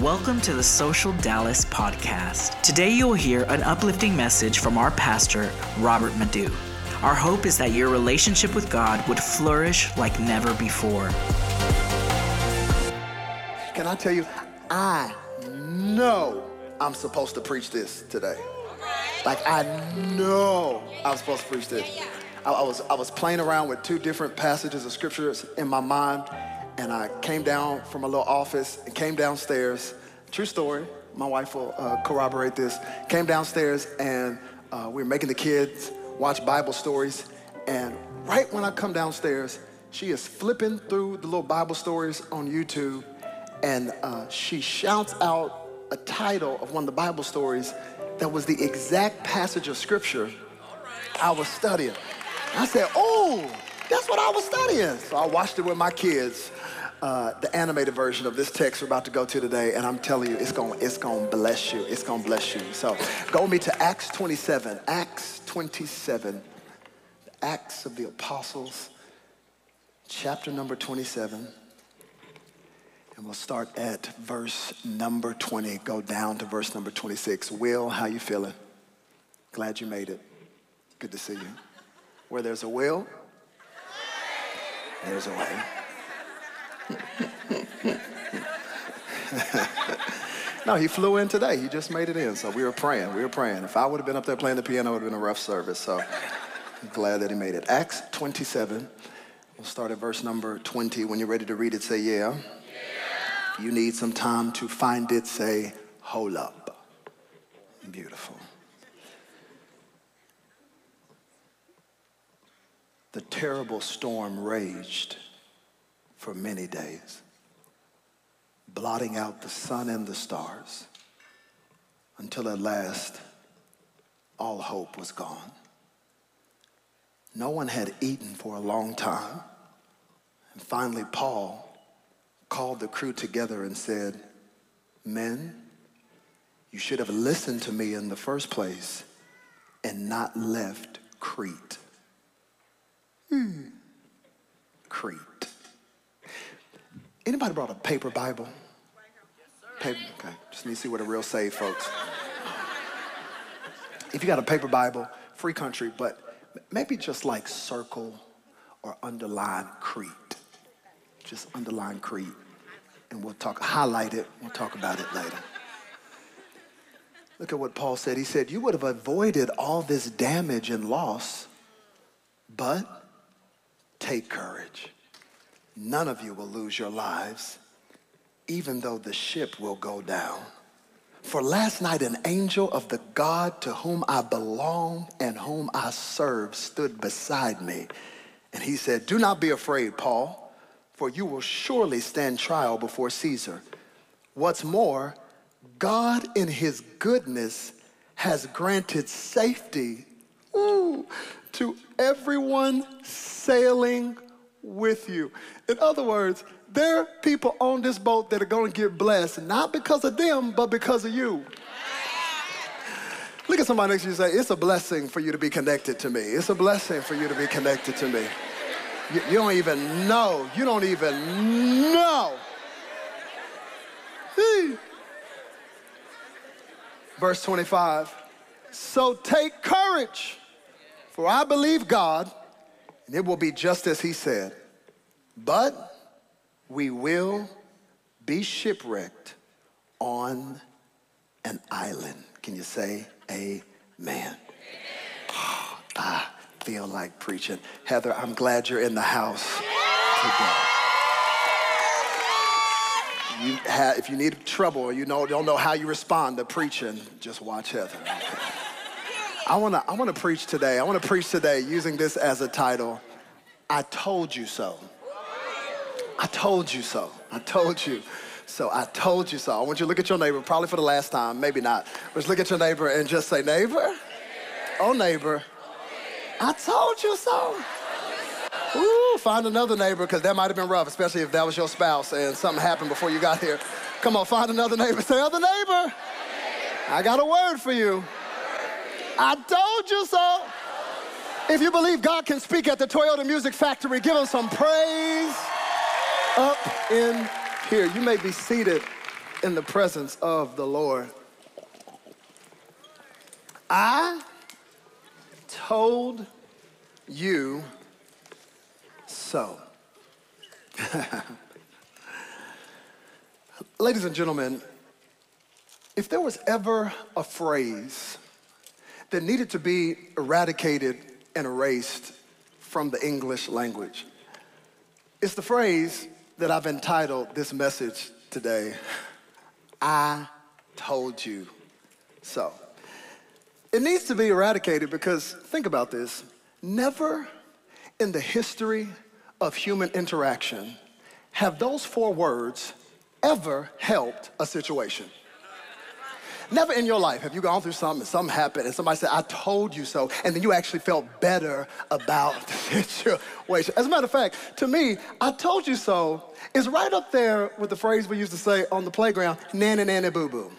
Welcome to the Social Dallas podcast. Today you'll hear an uplifting message from our pastor, Robert Madu. Our hope is that your relationship with God would flourish like never before. Can I tell you, I know I'm supposed to preach this today. Like I know I'm supposed to preach this. I, I was I was playing around with two different passages of scriptures in my mind, and I came down from a little office and came downstairs. True story. My wife will uh, corroborate this. Came downstairs and uh, we were making the kids watch Bible stories. And right when I come downstairs, she is flipping through the little Bible stories on YouTube, and uh, she shouts out a title of one of the Bible stories that was the exact passage of scripture I was studying. I said, "Oh, that's what I was studying." So I watched it with my kids uh, the animated version of this text we're about to go to today, and I'm telling you, it's going it's to bless you. It's to bless you. So go with me to Acts 27. Acts 27. The Acts of the Apostles, chapter number 27. And we'll start at verse number 20, go down to verse number 26. Will, how you feeling? Glad you made it. Good to see you. Where there's a will, there's a way. no, he flew in today. He just made it in. So we were praying. We were praying. If I would have been up there playing the piano, it would have been a rough service. So I'm glad that he made it. Acts 27. We'll start at verse number 20. When you're ready to read it, say, Yeah. yeah. You need some time to find it, say, Hold up. Beautiful. The terrible storm raged for many days, blotting out the sun and the stars until at last all hope was gone. No one had eaten for a long time. And finally, Paul called the crew together and said, Men, you should have listened to me in the first place and not left Crete. Hmm. Crete. Anybody brought a paper Bible? Paper, okay. Just need to see what a real save, folks. If you got a paper Bible, free country, but maybe just like circle or underline Crete. Just underline Crete. And we'll talk, highlight it. We'll talk about it later. Look at what Paul said. He said, You would have avoided all this damage and loss, but take courage. None of you will lose your lives, even though the ship will go down. For last night, an angel of the God to whom I belong and whom I serve stood beside me. And he said, Do not be afraid, Paul, for you will surely stand trial before Caesar. What's more, God in his goodness has granted safety ooh, to everyone sailing with you. In other words, there are people on this boat that are going to get blessed, not because of them, but because of you. Look at somebody next to you and say, It's a blessing for you to be connected to me. It's a blessing for you to be connected to me. You, you don't even know. You don't even know. Verse 25. So take courage, for I believe God and it will be just as he said. But we will be shipwrecked on an island. Can you say amen? Oh, I feel like preaching. Heather, I'm glad you're in the house today. You have, if you need trouble or you know, don't know how you respond to preaching, just watch Heather. Okay. I want to I want to preach today. I want to preach today using this as a title. I told you so. I told you so. I told you. So I told you so. I want you to look at your neighbor, probably for the last time, maybe not. Just look at your neighbor and just say, neighbor, oh neighbor, I told you so. Ooh, find another neighbor because that might have been rough, especially if that was your spouse and something happened before you got here. Come on, find another neighbor. Say, other neighbor, I got a word for you. I told you so. If you believe God can speak at the Toyota Music Factory, give him some praise up in here. You may be seated in the presence of the Lord. I told you so. Ladies and gentlemen, if there was ever a phrase that needed to be eradicated and erased from the English language, it's the phrase that I've entitled this message today I told you so. It needs to be eradicated because think about this never in the history of human interaction have those four words ever helped a situation. Never in your life have you gone through something and something happened and somebody said, I told you so, and then you actually felt better about the situation. As a matter of fact, to me, I told you so is right up there with the phrase we used to say on the playground, nanny nanny boo boo.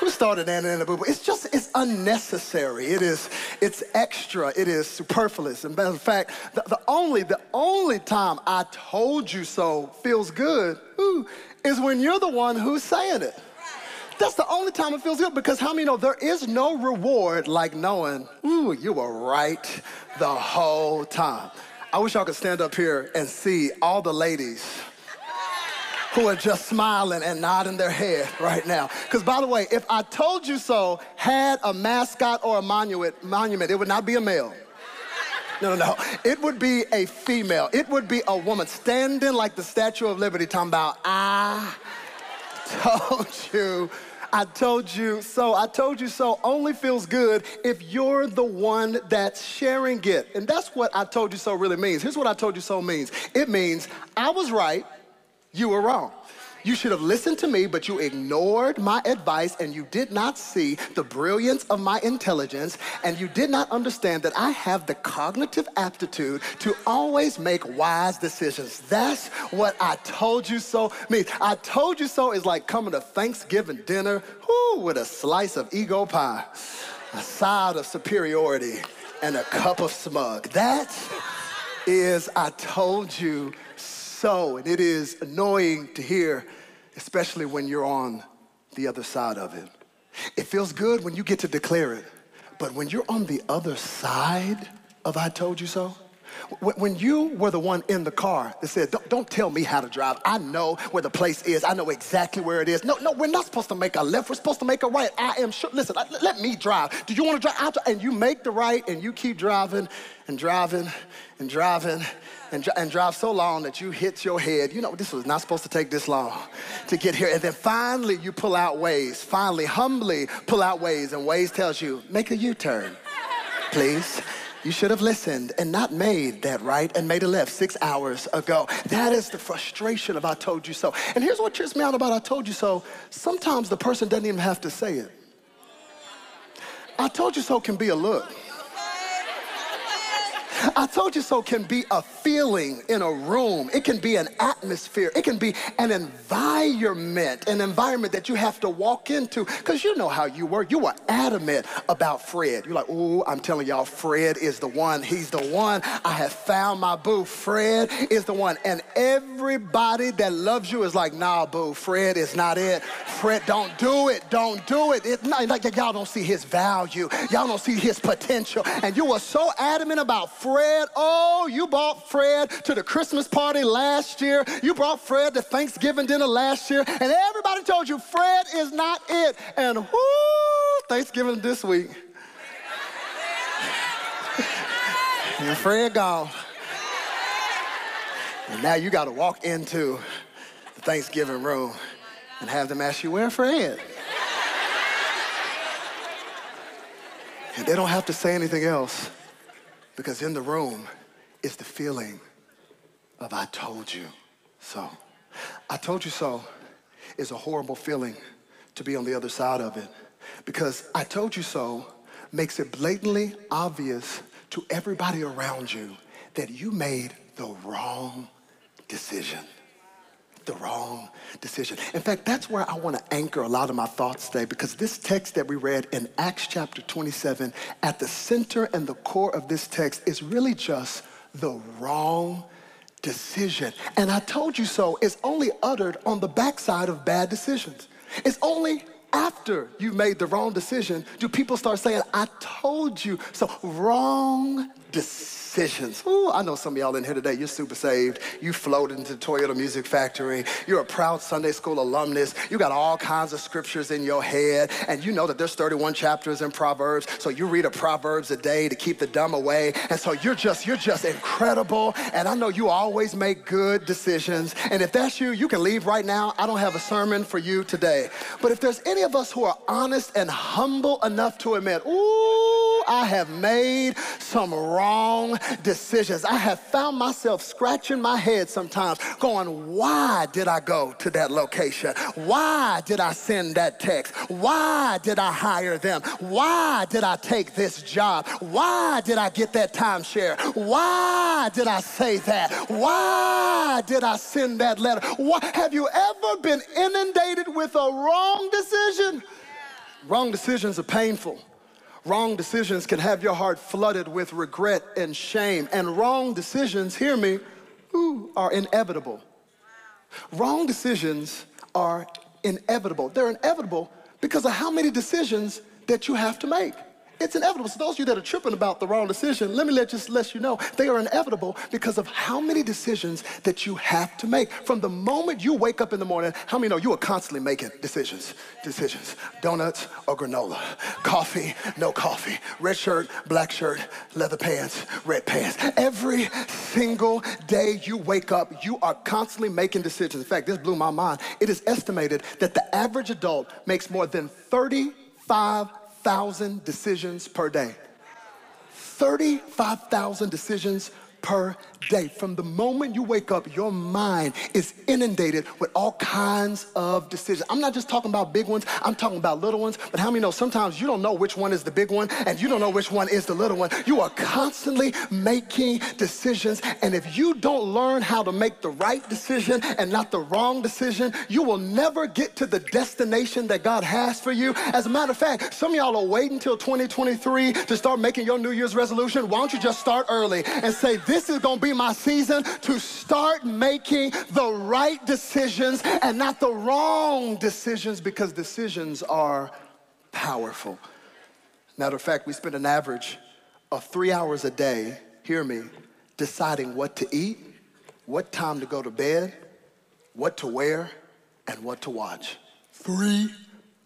Who started nanny nanny boo boo? It's just, it's unnecessary. It is, it's extra. It is superfluous. And matter of fact, the, the only, the only time I told you so feels good ooh, is when you're the one who's saying it. That's the only time it feels good because how many know there is no reward like knowing, ooh, you were right the whole time. I wish y'all could stand up here and see all the ladies who are just smiling and nodding their head right now. Because by the way, if I told you so had a mascot or a monument, monument, it would not be a male. No, no, no. It would be a female. It would be a woman standing like the Statue of Liberty talking about, I told you I told you so. I told you so only feels good if you're the one that's sharing it. And that's what I told you so really means. Here's what I told you so means it means I was right, you were wrong. You should have listened to me, but you ignored my advice and you did not see the brilliance of my intelligence and you did not understand that I have the cognitive aptitude to always make wise decisions. That's what I told you so means. I told you so is like coming to Thanksgiving dinner whoo, with a slice of ego pie, a side of superiority, and a cup of smug. That is I told you so. So, and it is annoying to hear, especially when you're on the other side of it. It feels good when you get to declare it. But when you're on the other side of I told you so, when you were the one in the car that said, don't, don't, tell me how to drive. I know where the place is. I know exactly where it is. No, no, we're not supposed to make a left. We're supposed to make a right. I am sure. Listen, let me drive. Do you want to drive? I'll drive. And you make the right and you keep driving and driving and driving and, and drive so long that you hit your head. You know, this was not supposed to take this long to get here. And then finally you pull out Waze. Finally, humbly pull out Waze. And Waze tells you, make a U-turn, please. You should have listened and not made that right and made a left six hours ago. That is the frustration of I told you so. And here's what trips me out about I told you so. Sometimes the person doesn't even have to say it. I told you so can be a look. I told you so can be a feeling in a room. It can be an atmosphere. It can be an environment, an environment that you have to walk into. Because you know how you were. You were adamant about Fred. You're like, oh, I'm telling y'all, Fred is the one. He's the one. I have found my boo. Fred is the one. And everybody that loves you is like, nah, boo, Fred is not it. Fred, don't do it. Don't do it. It's not like y'all don't see his value. Y'all don't see his potential. And you were so adamant about Fred Fred. Oh, you brought Fred to the Christmas party last year. You brought Fred to Thanksgiving dinner last year. And everybody told you Fred is not it. And whoo, Thanksgiving this week. and Fred gone. And now you got to walk into the Thanksgiving room and have them ask you, where Fred? And they don't have to say anything else. Because in the room is the feeling of I told you so. I told you so is a horrible feeling to be on the other side of it. Because I told you so makes it blatantly obvious to everybody around you that you made the wrong decision the wrong decision. In fact, that's where I want to anchor a lot of my thoughts today because this text that we read in Acts chapter 27, at the center and the core of this text is really just the wrong decision. And I told you so it's only uttered on the backside of bad decisions. It's only after you've made the wrong decision do people start saying, I told you so. Wrong decision decisions. Ooh, I know some of y'all in here today, you're super saved. You floated into Toyota Music Factory. You're a proud Sunday school alumnus. You got all kinds of scriptures in your head, and you know that there's 31 chapters in Proverbs. So you read a Proverbs a day to keep the dumb away. And so you're just, you're just incredible. And I know you always make good decisions. And if that's you, you can leave right now. I don't have a sermon for you today. But if there's any of us who are honest and humble enough to admit, ooh, I have made some wrong decisions. I have found myself scratching my head sometimes, going, Why did I go to that location? Why did I send that text? Why did I hire them? Why did I take this job? Why did I get that timeshare? Why did I say that? Why did I send that letter? Why? Have you ever been inundated with a wrong decision? Wrong decisions are painful. Wrong decisions can have your heart flooded with regret and shame. And wrong decisions, hear me, ooh, are inevitable. Wrong decisions are inevitable. They're inevitable because of how many decisions that you have to make. It's inevitable. So those of you that are tripping about the wrong decision, let me let just let you know they are inevitable because of how many decisions that you have to make. From the moment you wake up in the morning, how many know you are constantly making decisions? Decisions. Donuts or granola. Coffee, no coffee. Red shirt, black shirt, leather pants, red pants. Every single day you wake up, you are constantly making decisions. In fact, this blew my mind. It is estimated that the average adult makes more than 35 35,000 decisions per day. 35,000 decisions per day. From the moment you wake up, your mind is inundated with all kinds of decisions. I'm not just talking about big ones, I'm talking about little ones. But how many know sometimes you don't know which one is the big one and you don't know which one is the little one? You are constantly making decisions. And if you don't learn how to make the right decision and not the wrong decision, you will never get to the destination that God has for you. As a matter of fact, some of y'all are waiting until 2023 to start making your New Year's resolution. Why don't you just start early and say, This is going to be my season to start making the right decisions and not the wrong decisions because decisions are powerful. Matter of fact, we spend an average of three hours a day, hear me, deciding what to eat, what time to go to bed, what to wear, and what to watch. Three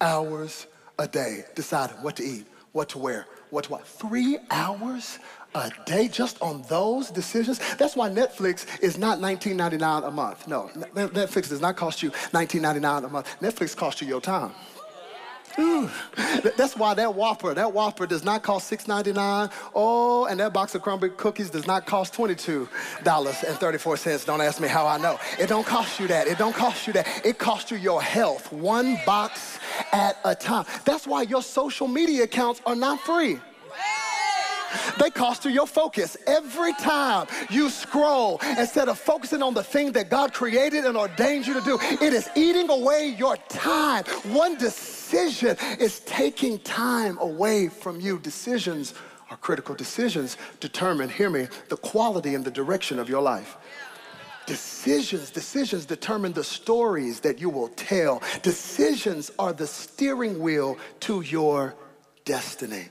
hours a day deciding what to eat, what to wear, what to watch. Three hours a day just on those decisions. That's why Netflix is not $19.99 a month. No, Netflix does not cost you $19.99 a month. Netflix costs you your time. Ooh. That's why that Whopper, that Whopper does not cost $6.99. Oh, and that box of Crumbl cookies does not cost $22.34. Don't ask me how I know. It don't cost you that. It don't cost you that. It costs you your health, one box at a time. That's why your social media accounts are not free. They cost you your focus. Every time you scroll, instead of focusing on the thing that God created and ordained you to do, it is eating away your time. One decision is taking time away from you. Decisions are critical. Decisions determine, hear me, the quality and the direction of your life. Decisions, decisions determine the stories that you will tell. Decisions are the steering wheel to your destiny.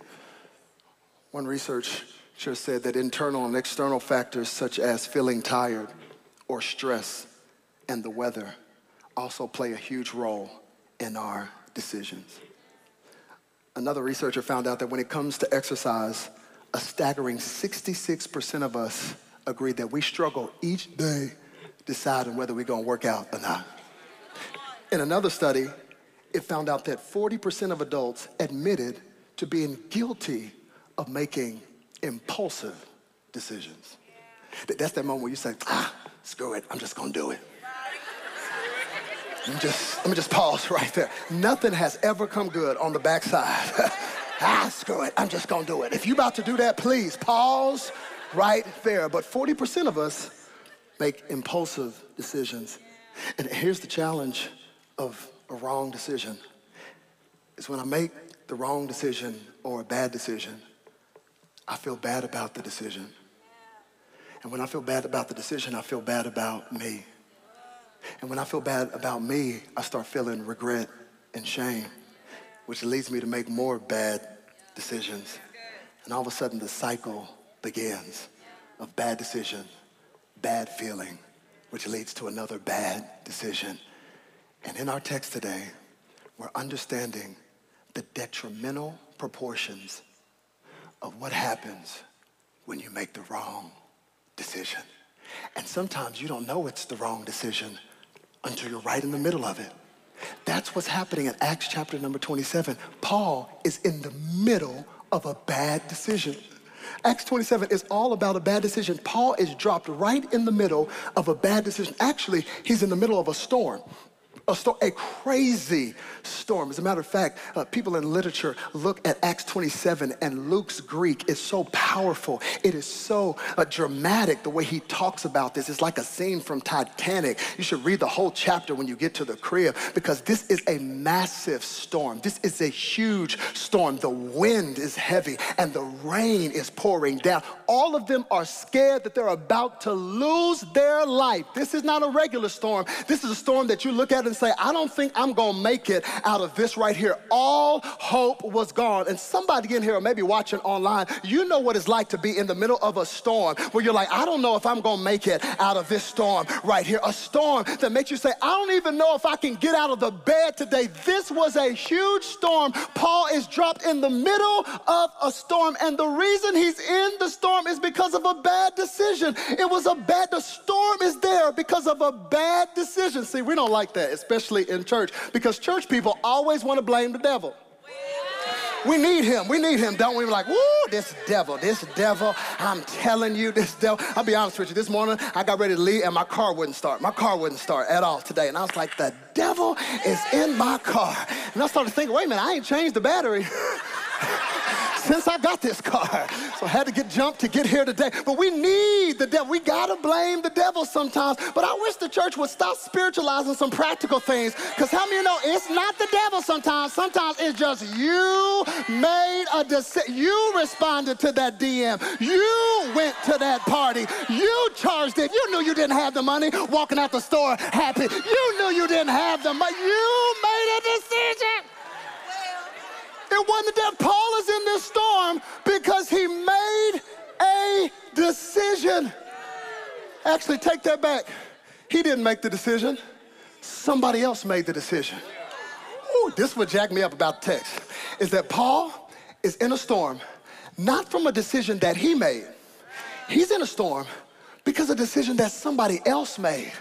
One researcher said that internal and external factors such as feeling tired or stress and the weather also play a huge role in our decisions. Another researcher found out that when it comes to exercise, a staggering 66% of us agree that we struggle each day deciding whether we're gonna work out or not. In another study, it found out that 40% of adults admitted to being guilty of making impulsive decisions. That's that moment where you say, ah, screw it, I'm just gonna do it. Me just, let me just pause right there. Nothing has ever come good on the backside. ah, screw it, I'm just gonna do it. If you're about to do that, please pause right there. But 40% of us make impulsive decisions. And here's the challenge of a wrong decision. Is when I make the wrong decision or a bad decision, I feel bad about the decision. And when I feel bad about the decision, I feel bad about me. And when I feel bad about me, I start feeling regret and shame, which leads me to make more bad decisions. And all of a sudden, the cycle begins of bad decision, bad feeling, which leads to another bad decision. And in our text today, we're understanding the detrimental proportions of what happens when you make the wrong decision. And sometimes you don't know it's the wrong decision until you're right in the middle of it. That's what's happening in Acts chapter number 27. Paul is in the middle of a bad decision. Acts 27 is all about a bad decision. Paul is dropped right in the middle of a bad decision. Actually, he's in the middle of a storm a, a crazy storm. As a matter of fact, uh, people in literature look at Acts 27 and Luke's Greek is so powerful. It is so uh, dramatic the way he talks about this. It's like a scene from Titanic. You should read the whole chapter when you get to the crib because this is a massive storm. This is a huge storm. The wind is heavy and the rain is pouring down. All of them are scared that they're about to lose their life. This is not a regular storm. This is a storm that you look at and and say, I don't think I'm gonna make it out of this right here. All hope was gone. And somebody in here, or maybe watching online, you know what it's like to be in the middle of a storm where you're like, I don't know if I'm gonna make it out of this storm right here. A storm that makes you say, I don't even know if I can get out of the bed today. This was a huge storm. Paul is dropped in the middle of a storm. And the reason he's in the storm is because of a bad decision. It was a bad, the storm is there because of a bad decision. See, we don't like that. It's especially in church, because church people always want to blame the devil. We need him. We need him, don't we? We're like, woo, this devil, this devil. I'm telling you, this devil. I'll be honest with you. This morning, I got ready to leave and my car wouldn't start. My car wouldn't start at all today. And I was like, the devil is in my car. And I started thinking, wait a minute, I ain't changed the battery. since I got this car. So I had to get jumped to get here today. But we need the devil. We got to blame the devil sometimes. But I wish the church would stop spiritualizing some practical things. Because how many you know it's not the devil sometimes? Sometimes it's just you made a decision. You responded to that DM. You went to that party. You charged it. You knew you didn't have the money walking out the store happy. You knew you didn't have the money. You made a decision. It wasn't that Paul is in this storm because he made a decision. Actually, take that back. He didn't make the decision. Somebody else made the decision. Ooh, this would jack me up about the text. Is that Paul is in a storm, not from a decision that he made. He's in a storm because of a decision that somebody else made.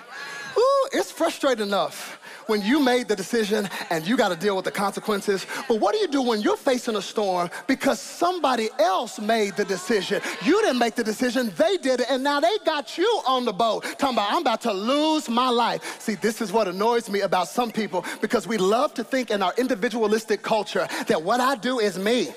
Ooh, it's frustrating enough when you made the decision and you got to deal with the consequences. But what do you do when you're facing a storm because somebody else made the decision? You didn't make the decision, they did it, and now they got you on the boat. Talking about, I'm about to lose my life. See, this is what annoys me about some people because we love to think in our individualistic culture that what I do is me.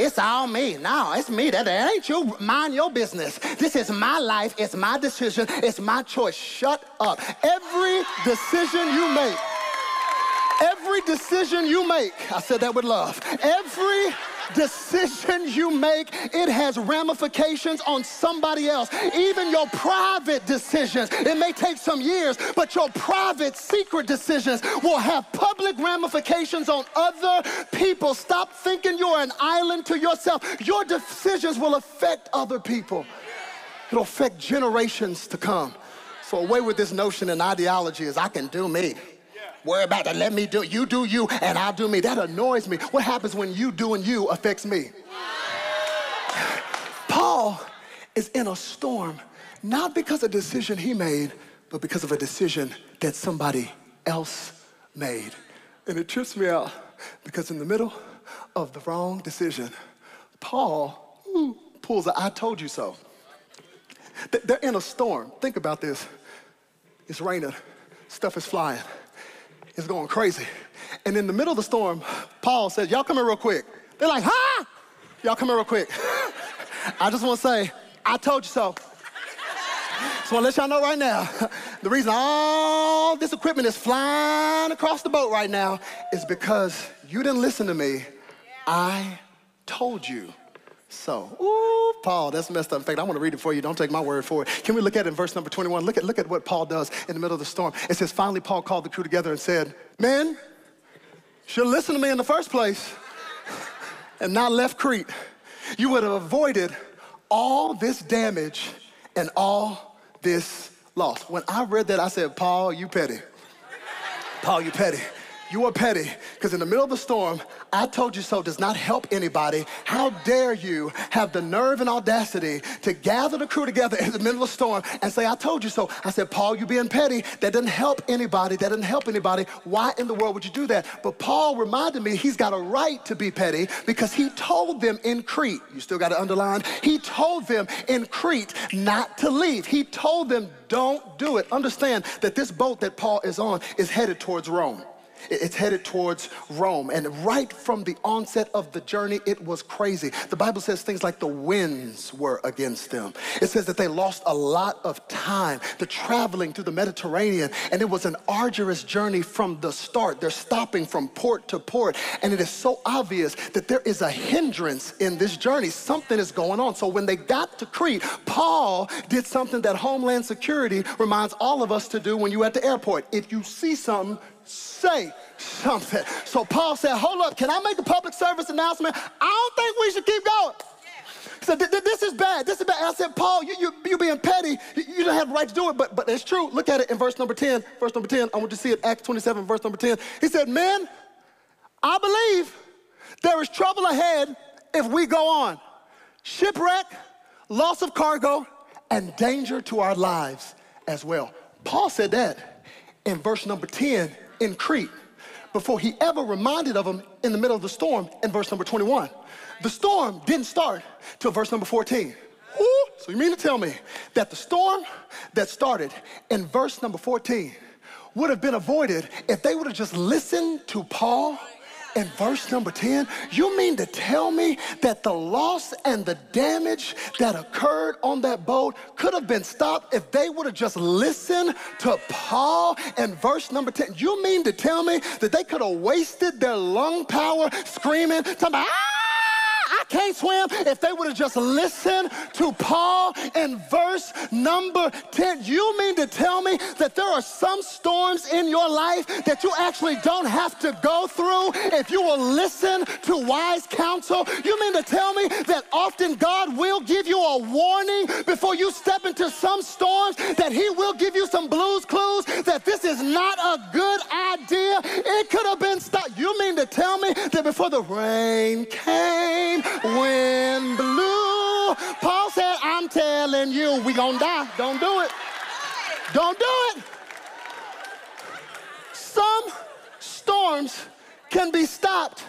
It's all me. No, it's me. That, that ain't you. Mind your business. This is my life. It's my decision. It's my choice. Shut up. Every decision you make, every decision you make, I said that with love. Every decision you make, it has ramifications on somebody else. Even your private decisions, it may take some years, but your private secret decisions will have public ramifications on other people. Stop thinking you're an island to yourself. Your decisions will affect other people, it'll affect generations to come. So, away with this notion and ideology is I can do me. Worry about that. Let me do You do you, and I'll do me. That annoys me. What happens when you doing you affects me? Paul is in a storm, not because of a decision he made, but because of a decision that somebody else made. And it trips me out because in the middle of the wrong decision, Paul pulls a I told you so. They're in a storm. Think about this. It's raining, stuff is flying is going crazy. And in the middle of the storm, Paul says, Y'all come here real quick. They're like, Huh? Y'all come here real quick. I just want to say, I told you so. So I want to let y'all know right now, the reason all this equipment is flying across the boat right now is because you didn't listen to me. I told you so. Ooh, Paul, that's messed up. In fact, I want to read it for you. Don't take my word for it. Can we look at it in verse number 21? Look at, look at what Paul does in the middle of the storm. It says, finally, Paul called the crew together and said, Men, should have listened to me in the first place and not left Crete. You would have avoided all this damage and all this loss. When I read that, I said, Paul, you petty. Paul, you petty. You are petty because in the middle of the storm, I told you so does not help anybody. How dare you have the nerve and audacity to gather the crew together in the middle of the storm and say, I told you so. I said, Paul, you being petty, that doesn't help anybody. That doesn't help anybody. Why in the world would you do that? But Paul reminded me he's got a right to be petty because he told them in Crete, you still got to underline, he told them in Crete not to leave. He told them, don't do it. Understand that this boat that Paul is on is headed towards Rome. It's headed towards Rome. And right from the onset of the journey, it was crazy. The Bible says things like the winds were against them. It says that they lost a lot of time. The traveling through the Mediterranean, and it was an arduous journey from the start. They're stopping from port to port. And it is so obvious that there is a hindrance in this journey. Something is going on. So when they got to Crete, Paul did something that Homeland Security reminds all of us to do when you're at the airport. If you see something, say something. So Paul said, Hold up, can I make a public service announcement? I don't think we should keep going. He said, This is bad. This is bad. I said, Paul, you, you, you being petty. You, you don't have the right to do it, but, but it's true. Look at it in verse number 10. Verse number 10. I want you to see it, Acts 27, verse number 10. He said, Men, I believe there is trouble ahead if we go on. Shipwreck, loss of cargo, and danger to our lives as well. Paul said that in verse number 10 in Crete before he ever reminded of them in the middle of the storm in verse number 21. The storm didn't start till verse number 14. Ooh, so you mean to tell me that the storm that started in verse number 14 would have been avoided if they would have just listened to Paul in verse number 10, you mean to tell me that the loss and the damage that occurred on that boat could have been stopped if they would have just listened to Paul in verse number 10? You mean to tell me that they could have wasted their lung power screaming, talking about, ah! Can't swim. If they would have just listened to Paul in verse number 10, you mean to tell me that there are some storms in your life that you actually don't have to go through if you will listen to wise counsel? You mean to tell me that often God will give you a warning before you step into some storms, that He will give you some Blue's Clues that this is not a good idea? It could have been stopped. You mean to tell me that before the rain came, wind blew. Paul said, I'm telling you, we gonna die. Don't do it. Don't do it. Some storms can be stopped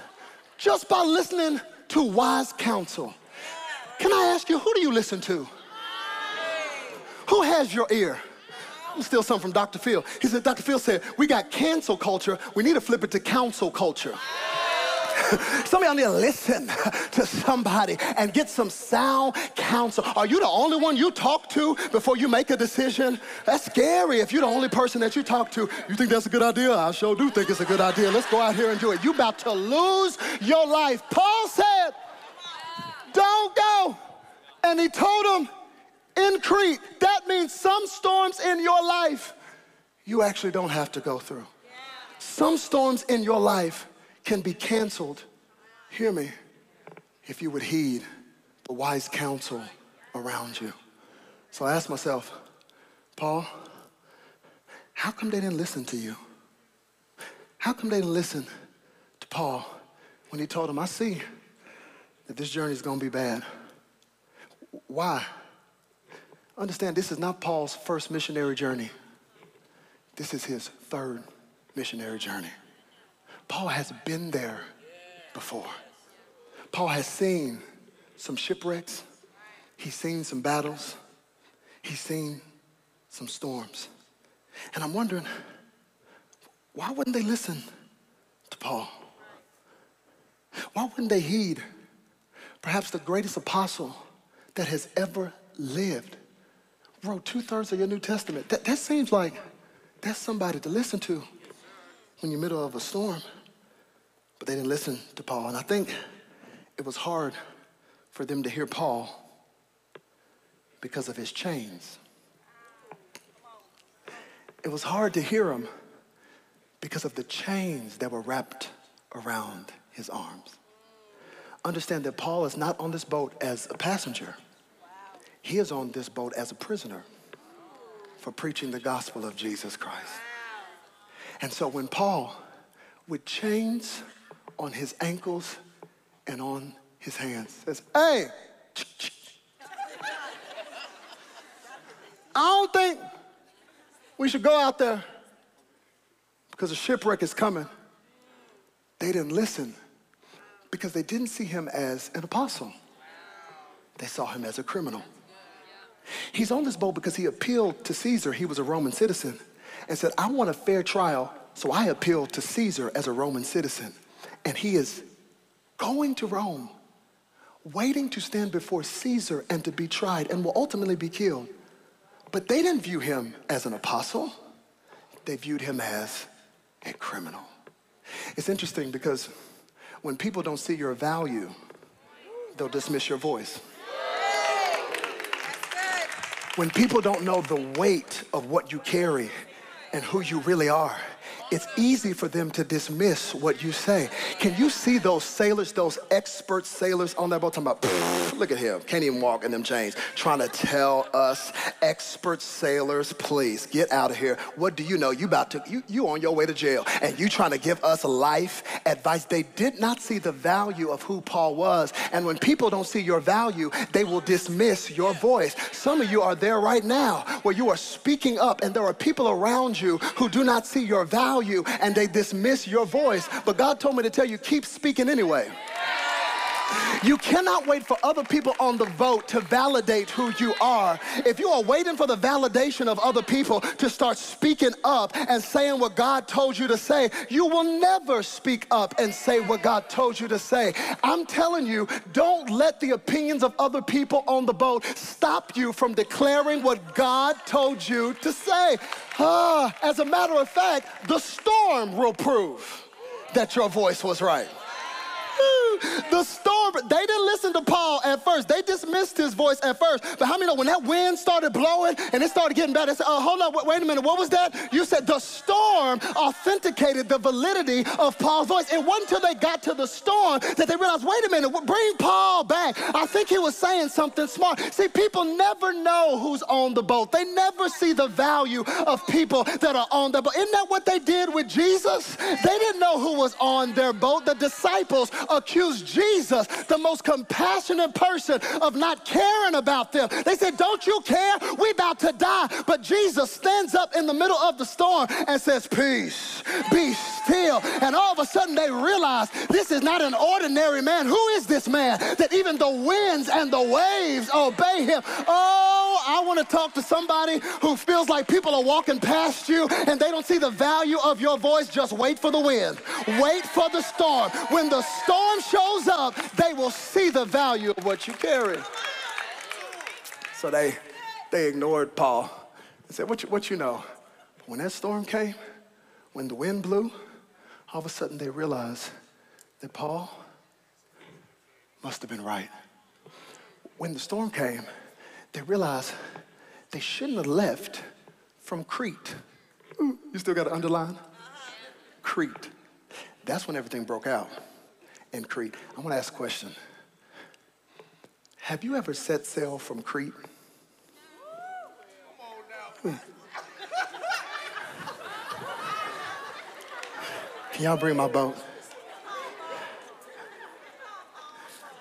just by listening to wise counsel. Can I ask you, who do you listen to? Who has your ear? I'm steal something from Dr. Phil. He said, Dr. Phil said, we got cancel culture. We need to flip it to counsel culture. Some of y'all need to listen to somebody and get some sound counsel. Are you the only one you talk to before you make a decision? That's scary if you're the only person that you talk to. You think that's a good idea? I sure do think it's a good idea. Let's go out here and do it. You about to lose your life. Paul said, don't go. And he told them in Crete, that means some storms in your life you actually don't have to go through. Some storms in your life can be canceled, hear me, if you would heed the wise counsel around you. So I asked myself, Paul, how come they didn't listen to you? How come they didn't listen to Paul when he told them, I see that this journey is going to be bad? Why? Understand, this is not Paul's first missionary journey. This is his third missionary journey. Paul has been there before. Paul has seen some shipwrecks, he's seen some battles, he's seen some storms. And I'm wondering, why wouldn't they listen to Paul? Why wouldn't they heed perhaps the greatest apostle that has ever lived? Wrote two thirds of your New Testament. That, that seems like that's somebody to listen to when you're in the middle of a storm. But they didn't listen to Paul. And I think it was hard for them to hear Paul because of his chains. It was hard to hear him because of the chains that were wrapped around his arms. Understand that Paul is not on this boat as a passenger, he is on this boat as a prisoner for preaching the gospel of Jesus Christ. And so when Paul, with chains on his ankles and on his hands, says, Hey, I don't think we should go out there because a shipwreck is coming. They didn't listen because they didn't see him as an apostle, they saw him as a criminal. He's on this boat because he appealed to Caesar. He was a Roman citizen and said, I want a fair trial, so I appeal to Caesar as a Roman citizen. And he is going to Rome, waiting to stand before Caesar and to be tried and will ultimately be killed. But they didn't view him as an apostle, they viewed him as a criminal. It's interesting because when people don't see your value, they'll dismiss your voice. When people don't know the weight of what you carry and who you really are, it's easy for them to dismiss what you say. Can you see those sailors, those expert sailors on that boat talking about, look at him, can't even walk in them chains, trying to tell us expert sailors, please get out of here. What do you know? You about to, you, you on your way to jail and you trying to give us life advice. They did not see the value of who Paul was. And when people don't see your value, they will dismiss your voice. Some of you are there right now where you are speaking up and there are people around you who do not see your value you and they dismiss your voice. But God told me to tell you, keep speaking anyway. You cannot wait for other people on the vote to validate who you are. If you are waiting for the validation of other people to start speaking up and saying what God told you to say, you will never speak up and say what God told you to say. I'm telling you, don't let the opinions of other people on the boat stop you from declaring what God told you to say. Ah, as a matter of fact, the storm will prove that your voice was right. The storm, they didn't listen to Paul at first. They dismissed his voice at first. But how many know when that wind started blowing and it started getting bad, they said, oh, hold on, wait, wait a minute, what was that? You said the storm authenticated the validity of Paul's voice. It wasn't until they got to the storm that they realized, wait a minute, bring Paul back. I think he was saying something smart. See, people never know who's on the boat. They never see the value of people that are on the boat. Isn't that what they did with Jesus? They didn't know who was on their boat. The disciples accused Jesus, the most compassionate person, of not caring about them. They said, Don't you care? We about to die. But Jesus stands up in the middle of the storm and says, Peace, be still. And all of a sudden they realize this is not an ordinary man. Who is this man that even the winds and the waves obey him? Oh, I want to talk to somebody who feels like people are walking past you and they don't see the value of your voice. Just wait for the wind, wait for the storm. When the storm shows up, they will see the value of what you carry. So they, they ignored Paul and said, what you, what you know? When that storm came, when the wind blew, all of a sudden they realized that Paul must have been right. When the storm came, they realize they shouldn't have left from Crete. Ooh, you still got to underline? Crete. That's when everything broke out in Crete. I want to ask a question. Have you ever set sail from Crete? Can y'all bring my boat?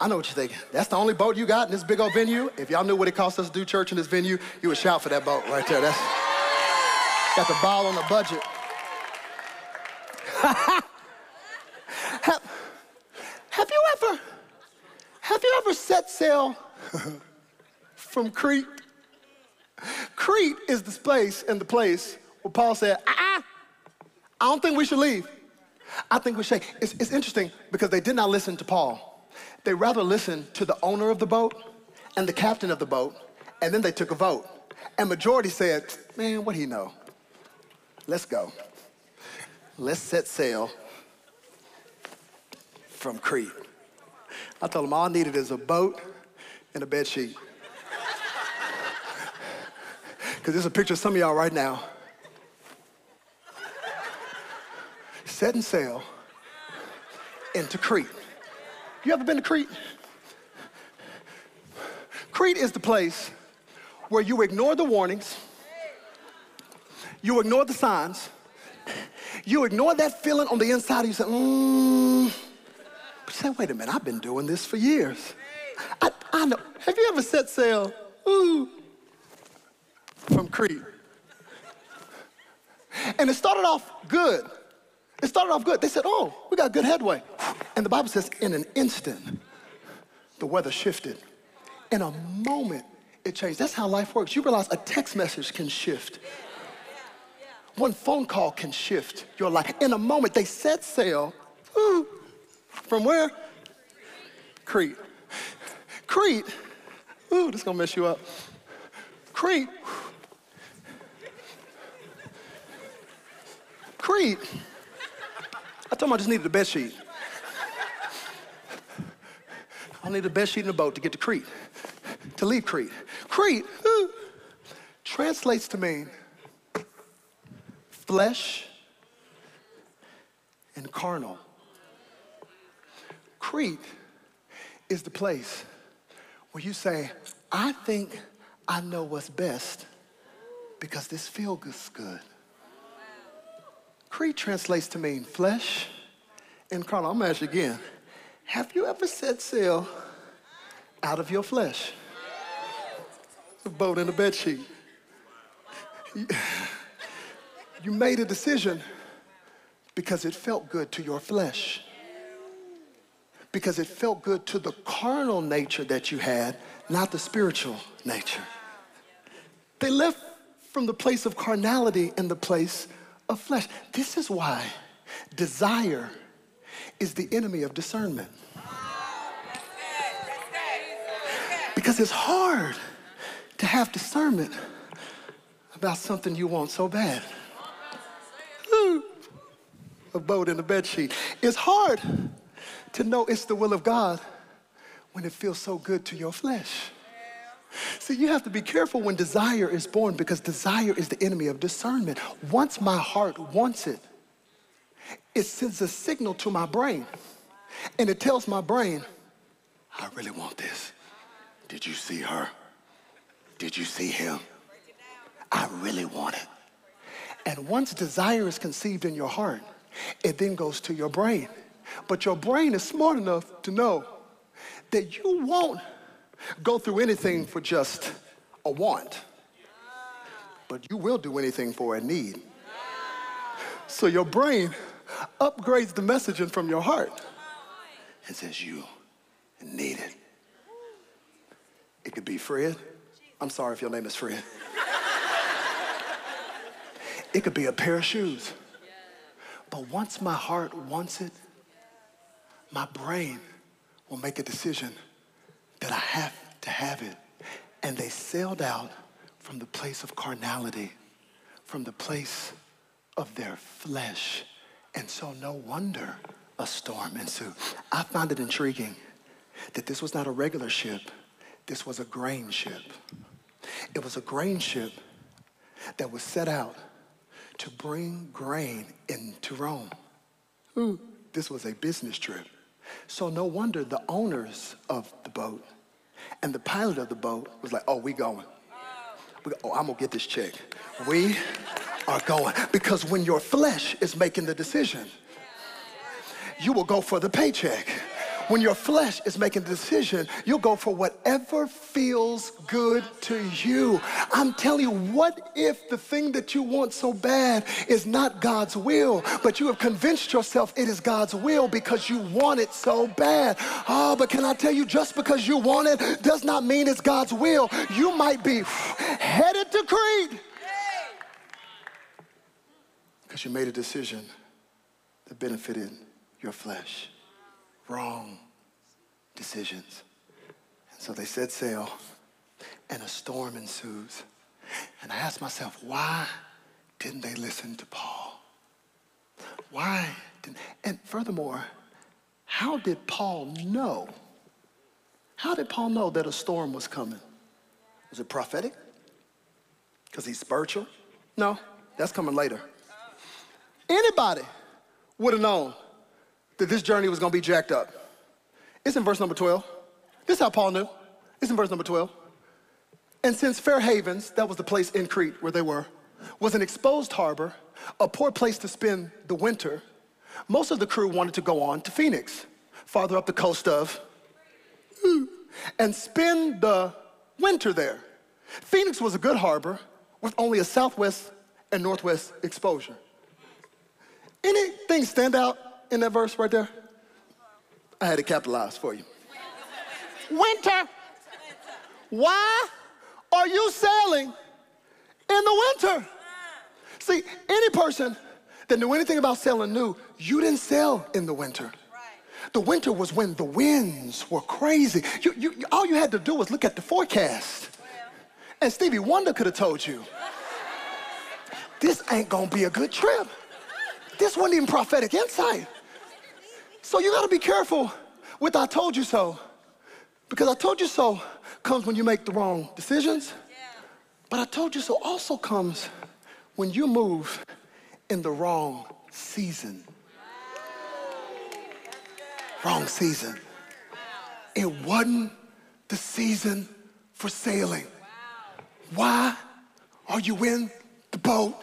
I know what you're thinking. That's the only boat you got in this big old venue. If y'all knew what it cost us to do church in this venue, you would shout for that boat right there. That's got the ball on the budget. Have you ever have you ever set sail from Crete? Crete is the place and the place where Paul said, ah, I don't think we should leave. I think we should. It's, it's interesting because they did not listen to Paul. They rather listened to the owner of the boat and the captain of the boat, and then they took a vote. And majority said, man, what you know? Let's go. Let's set sail from Crete. I told him all I needed is a boat, and a bed sheet. Because there's a picture of some of y'all right now. Setting sail into Crete. You ever been to Crete? Crete is the place where you ignore the warnings, you ignore the signs, you ignore that feeling on the inside, you say, mmm. But you say, wait a minute, I've been doing this for years. I, I know. Have you ever set sail ooh, from Crete? And it started off good. It started off good. They said, oh, we got good headway. And the Bible says, in an instant, the weather shifted. In a moment, it changed. That's how life works. You realize a text message can shift. One phone call can shift your life. In a moment, they set sail. Ooh, from where? Crete. Crete. Ooh, this is gonna mess you up. Crete. Crete. I told him I just needed a bed sheet. I need the best sheet in the boat to get to Crete, to leave Crete. Crete ooh, translates to mean flesh and carnal. Crete is the place where you say, I think I know what's best because this feels good. Crete translates to mean flesh and carnal. I'm gonna ask you again. Have you ever set sail out of your flesh? A boat in a bed sheet. You made a decision because it felt good to your flesh. Because it felt good to the carnal nature that you had, not the spiritual nature. They left from the place of carnality in the place of flesh. This is why desire is the enemy of discernment. Because it's hard to have discernment about something you want so bad. A boat in a bed sheet. It's hard to know it's the will of God when it feels so good to your flesh. See, you have to be careful when desire is born because desire is the enemy of discernment. Once my heart wants it, it sends a signal to my brain and it tells my brain, I really want this. Did you see her? Did you see him? I really want it. And once desire is conceived in your heart, it then goes to your brain. But your brain is smart enough to know that you won't go through anything for just a want, but you will do anything for a need. So your brain upgrades the messaging from your heart and says, You need it. It could be Fred. I'm sorry if your name is Fred. It could be a pair of shoes. But once my heart wants it, my brain will make a decision that I have to have it. And they sailed out from the place of carnality, from the place of their flesh. And so, no wonder a storm ensued. I find it intriguing that this was not a regular ship, this was a grain ship. It was a grain ship that was set out to bring grain into Rome. Ooh, this was a business trip. So no wonder the owners of the boat and the pilot of the boat was like, oh, we going. We, oh, I'm gonna get this check. We are going. Because when your flesh is making the decision, you will go for the paycheck. When your flesh is making the decision, you'll go for whatever feels good to you. I'm telling you, what if the thing that you want so bad is not God's will, but you have convinced yourself it is God's will because you want it so bad? Oh, but can I tell you, just because you want it does not mean it's God's will. You might be headed to Crete because you made a decision that benefited your flesh wrong decisions. And so they set sail, and a storm ensues. And I asked myself, why didn't they listen to Paul? Why didn't, and furthermore, how did Paul know? How did Paul know that a storm was coming? Was it prophetic? Because he's spiritual? No, that's coming later. Anybody would have known that this journey was going to be jacked up. It's in verse number 12. This is how Paul knew. It's in verse number 12. And since Fair Havens, that was the place in Crete where they were, was an exposed harbor, a poor place to spend the winter, most of the crew wanted to go on to Phoenix, farther up the coast of, and spend the winter there. Phoenix was a good harbor with only a southwest and northwest exposure. Anything stand out in that verse right there? I had it capitalized for you. Winter. Why are you sailing in the winter? See, any person that knew anything about sailing knew you didn't sail in the winter. The winter was when the winds were crazy. You, you, all you had to do was look at the forecast. And Stevie Wonder could have told you, this ain't gonna be a good trip. This wasn't even prophetic insight. So you gotta be careful with I told you so. Because I told you so comes when you make the wrong decisions. But I told you so also comes when you move in the wrong season. Wrong season. It wasn't the season for sailing. Why are you in the boat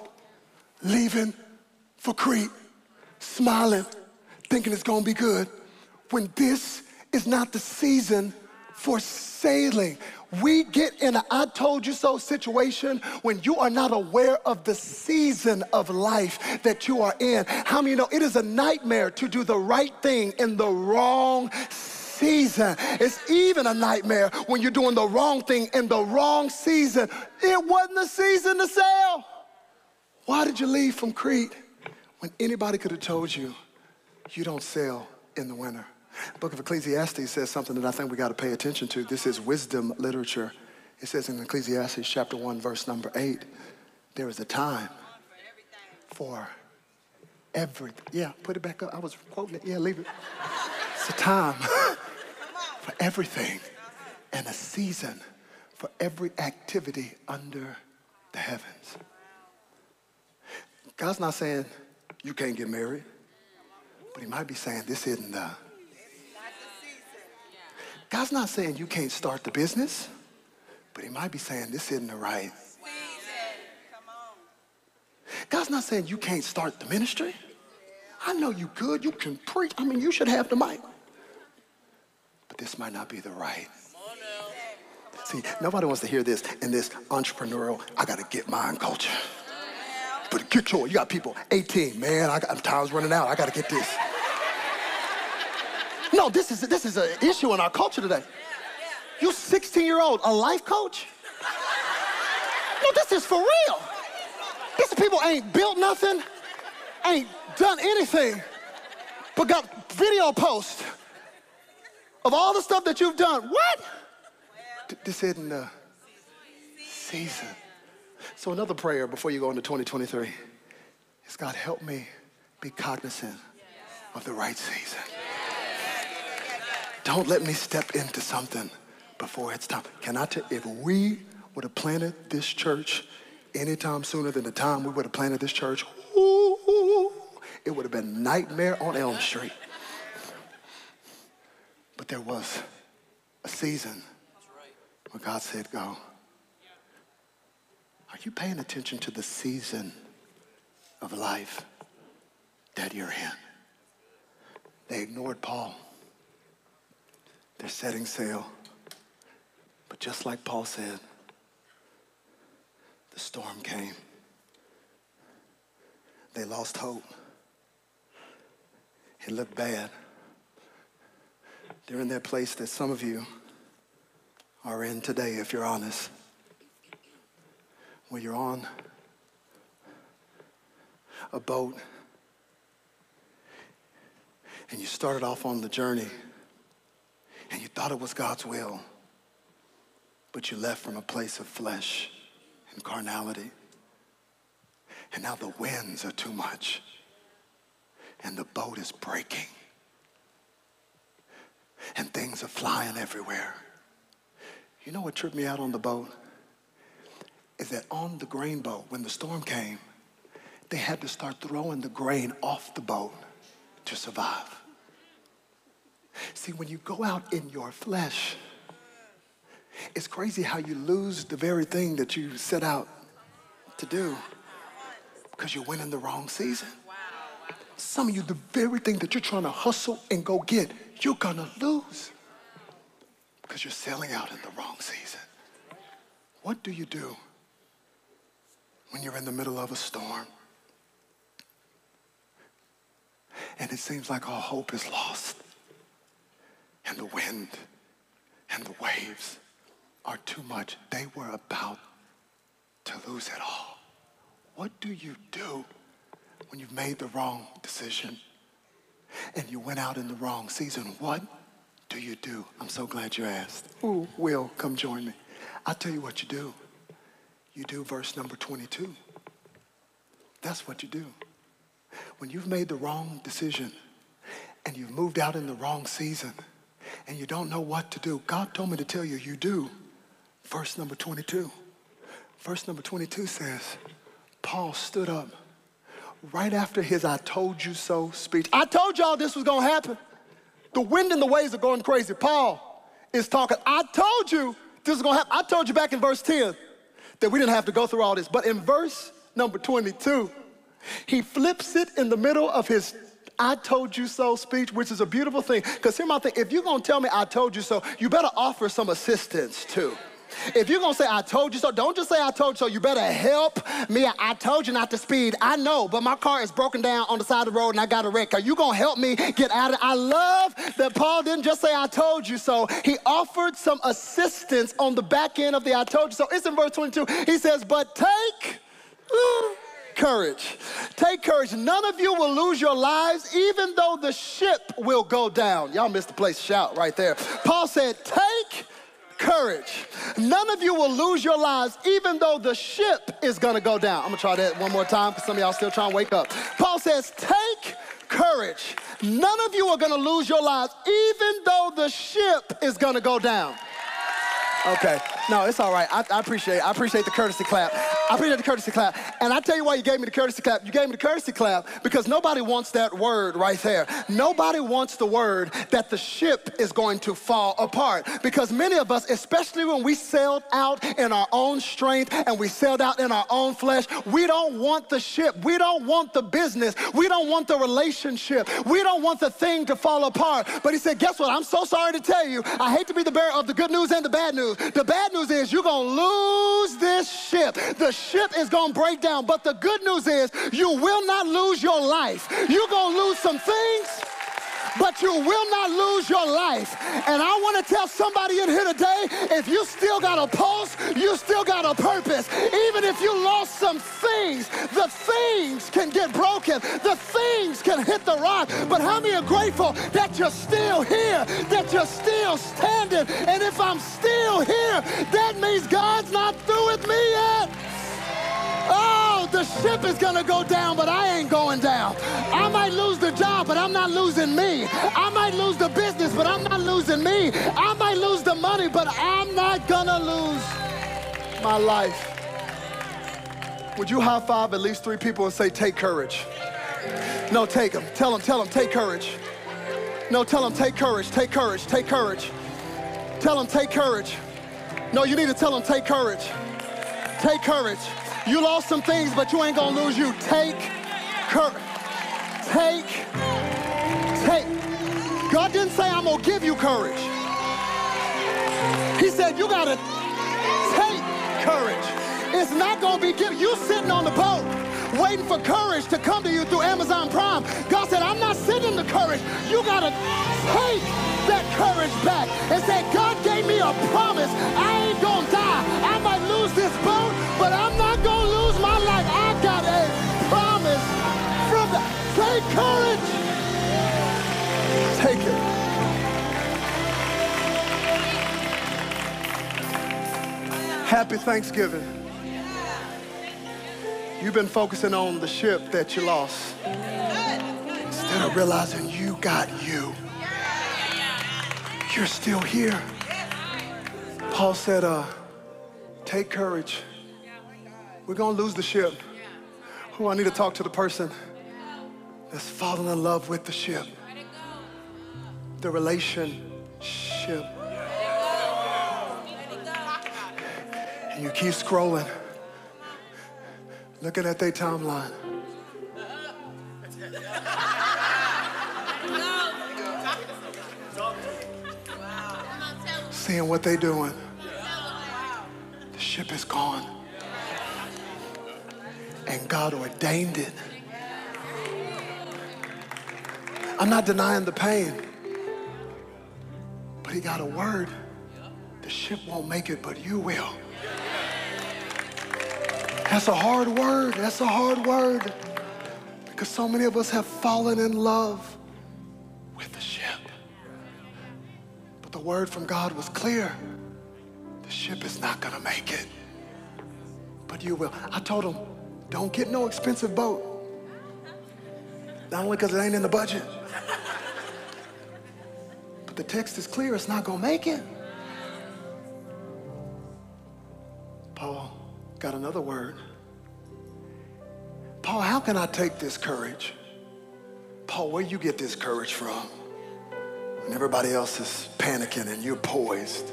leaving for Crete, smiling, thinking it's gonna be good, when this is not the season for sailing? We get in a I told you so situation when you are not aware of the season of life that you are in. How many know it is a nightmare to do the right thing in the wrong season? It's even a nightmare when you're doing the wrong thing in the wrong season. It wasn't the season to sail. Why did you leave from Crete when anybody could have told you you don't sail in the winter? book of Ecclesiastes says something that I think we got to pay attention to. This is wisdom literature. It says in Ecclesiastes chapter 1, verse number 8, there is a time for everything. Yeah, put it back up. I was quoting it. Yeah, leave it. It's a time for everything and a season for every activity under the heavens. God's not saying you can't get married, but He might be saying this isn't the God's not saying you can't start the business, but He might be saying this isn't the right. God's not saying you can't start the ministry. I know you could, you can preach. I mean, you should have the mic. But this might not be the right. See, nobody wants to hear this in this entrepreneurial, I gotta get mine culture. But get your, you got people 18, man, I got, time's running out, I gotta get this. No, this is this is an issue in our culture today. You 16 year old, a life coach? No, this is for real. These people ain't built nothing, ain't done anything, but got video posts of all the stuff that you've done. What? This isn't the season. So another prayer before you go into 2023 is God help me be cognizant of the right season. Don't let me step into something before it's time. Can I tell if we would have planted this church anytime sooner than the time we would have planted this church, ooh, it would have been nightmare on Elm Street. But there was a season where God said, go. Are you paying attention to the season of life that you're in? They ignored Paul. They're setting sail. But just like Paul said, the storm came. They lost hope. It looked bad. They're in that place that some of you are in today, if you're honest, where you're on a boat and you started off on the journey and you thought it was God's will, but you left from a place of flesh and carnality. And now the winds are too much, and the boat is breaking, and things are flying everywhere. You know what tripped me out on the boat? Is that on the grain boat, when the storm came, they had to start throwing the grain off the boat to survive. See, when you go out in your flesh, it's crazy how you lose the very thing that you set out to do because you went in the wrong season. Some of you, the very thing that you're trying to hustle and go get, you're gonna lose because you're selling out in the wrong season. What do you do when you're in the middle of a storm and it seems like all hope is lost and the wind and the waves are too much? They were about to lose it all. What do you do when you've made the wrong decision and you went out in the wrong season? What do you do? I'm so glad you asked. Ooh, Will, come join me. I'll tell you what you do. You do verse number 22. That's what you do. When you've made the wrong decision and you've moved out in the wrong season and you don't know what to do, God told me to tell you, you do. Verse number 22. Verse number 22 says, Paul stood up right after his I told you so speech. I told y'all this was going to happen. The wind and the waves are going crazy. Paul is talking. I told you this is going to happen. I told you back in verse 10 that we didn't have to go through all this. But in verse number 22, he flips it in the middle of his I told you so speech, which is a beautiful thing. Because here's my thing if you're going to tell me I told you so, you better offer some assistance too. If you're gonna say, I told you so, don't just say, I told you so. You better help me. I told you not to speed. I know, but my car is broken down on the side of the road and I got a wreck. Are you gonna help me get out of it? I love that Paul didn't just say, I told you so. He offered some assistance on the back end of the I told you so. It's in verse 22. He says, But take. courage. Take courage. None of you will lose your lives, even though the ship will go down. Y'all missed the place shout right there. Paul said, Take courage. None of you will lose your lives, even though the ship is gonna go down. I'm gonna try that one more time because some of y'all still trying to wake up. Paul says, Take courage. None of you are gonna lose your lives, even though the ship is gonna go down. Okay. No, it's all right. I, I, appreciate I appreciate the courtesy clap. I appreciate the courtesy clap. And I tell you why you gave me the courtesy clap. You gave me the courtesy clap because nobody wants that word right there. Nobody wants the word that the ship is going to fall apart. Because many of us, especially when we sailed out in our own strength and we sailed out in our own flesh, we don't want the ship. We don't want the business. We don't want the relationship. We don't want the thing to fall apart. But he said, guess what? I'm so sorry to tell you. I hate to be the bearer of the good news and the bad news. The bad news is you're going to lose this ship. The ship is going to break down. But the good news is you will not lose your life. You're going to lose some things but you will not lose your life. And I want to tell somebody in here today if you still got a pulse, you still got a purpose. Even if you lost some things, the things can get broken, the things can hit the rock. But how many are grateful that you're still here, that you're still standing? And if I'm still here, that means God's not through with me yet. The ship is gonna go down, but I ain't going down. I might lose the job, but I'm not losing me. I might lose the business, but I'm not losing me. I might lose the money, but I'm not gonna lose my life. Would you high five at least three people and say, take courage? No, take them. Tell them, tell them, take courage. No, tell them, take courage, take courage, take courage. Tell them, take courage. No, you need to tell them, take courage. Take courage. You lost some things, but you ain't gonna lose you. Take courage. Take, take. God didn't say I'm gonna give you courage. He said you gotta take courage. It's not gonna be given. You sitting on the boat waiting for courage to come to you through Amazon Prime. God said, I'm not sending the courage. You gotta take that courage back and say, God gave me a promise. I ain't gonna lose this boat, but I'm not gonna lose my life. I got a promise from the. Take courage. Take it. Happy Thanksgiving. You've been focusing on the ship that you lost instead of realizing you got you. You're still here. Paul said, uh, take courage. We're going to lose the ship. Who I need to talk to the person that's fallen in love with the ship, the relationship. And you keep scrolling, looking at their timeline. Seeing what they're doing. The ship is gone. And God ordained it. I'm not denying the pain. But he got a word. The ship won't make it, but you will. That's a hard word. That's a hard word. Because so many of us have fallen in love with the ship. But the word from God was clear. The ship is not going to make it, but you will. I told him, don't get no expensive boat. Not only because it ain't in the budget, but the text is clear, it's not going to make it. Paul got another word. Paul, how can I take this courage? Paul, where you get this courage from? When everybody else is panicking and you're poised.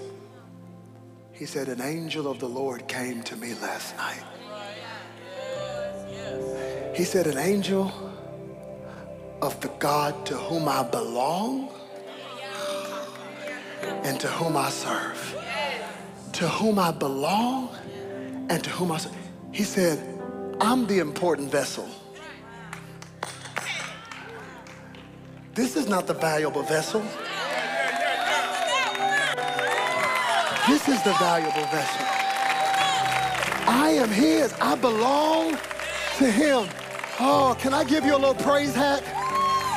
He said, An angel of the Lord came to me last night. He said, An angel of the God to whom I belong and to whom I serve. To whom I belong and to whom I serve. He said, I'm the important vessel. This is not the valuable vessel. This is the valuable vessel. I am his. I belong to him. Oh, can I give you a little praise hack?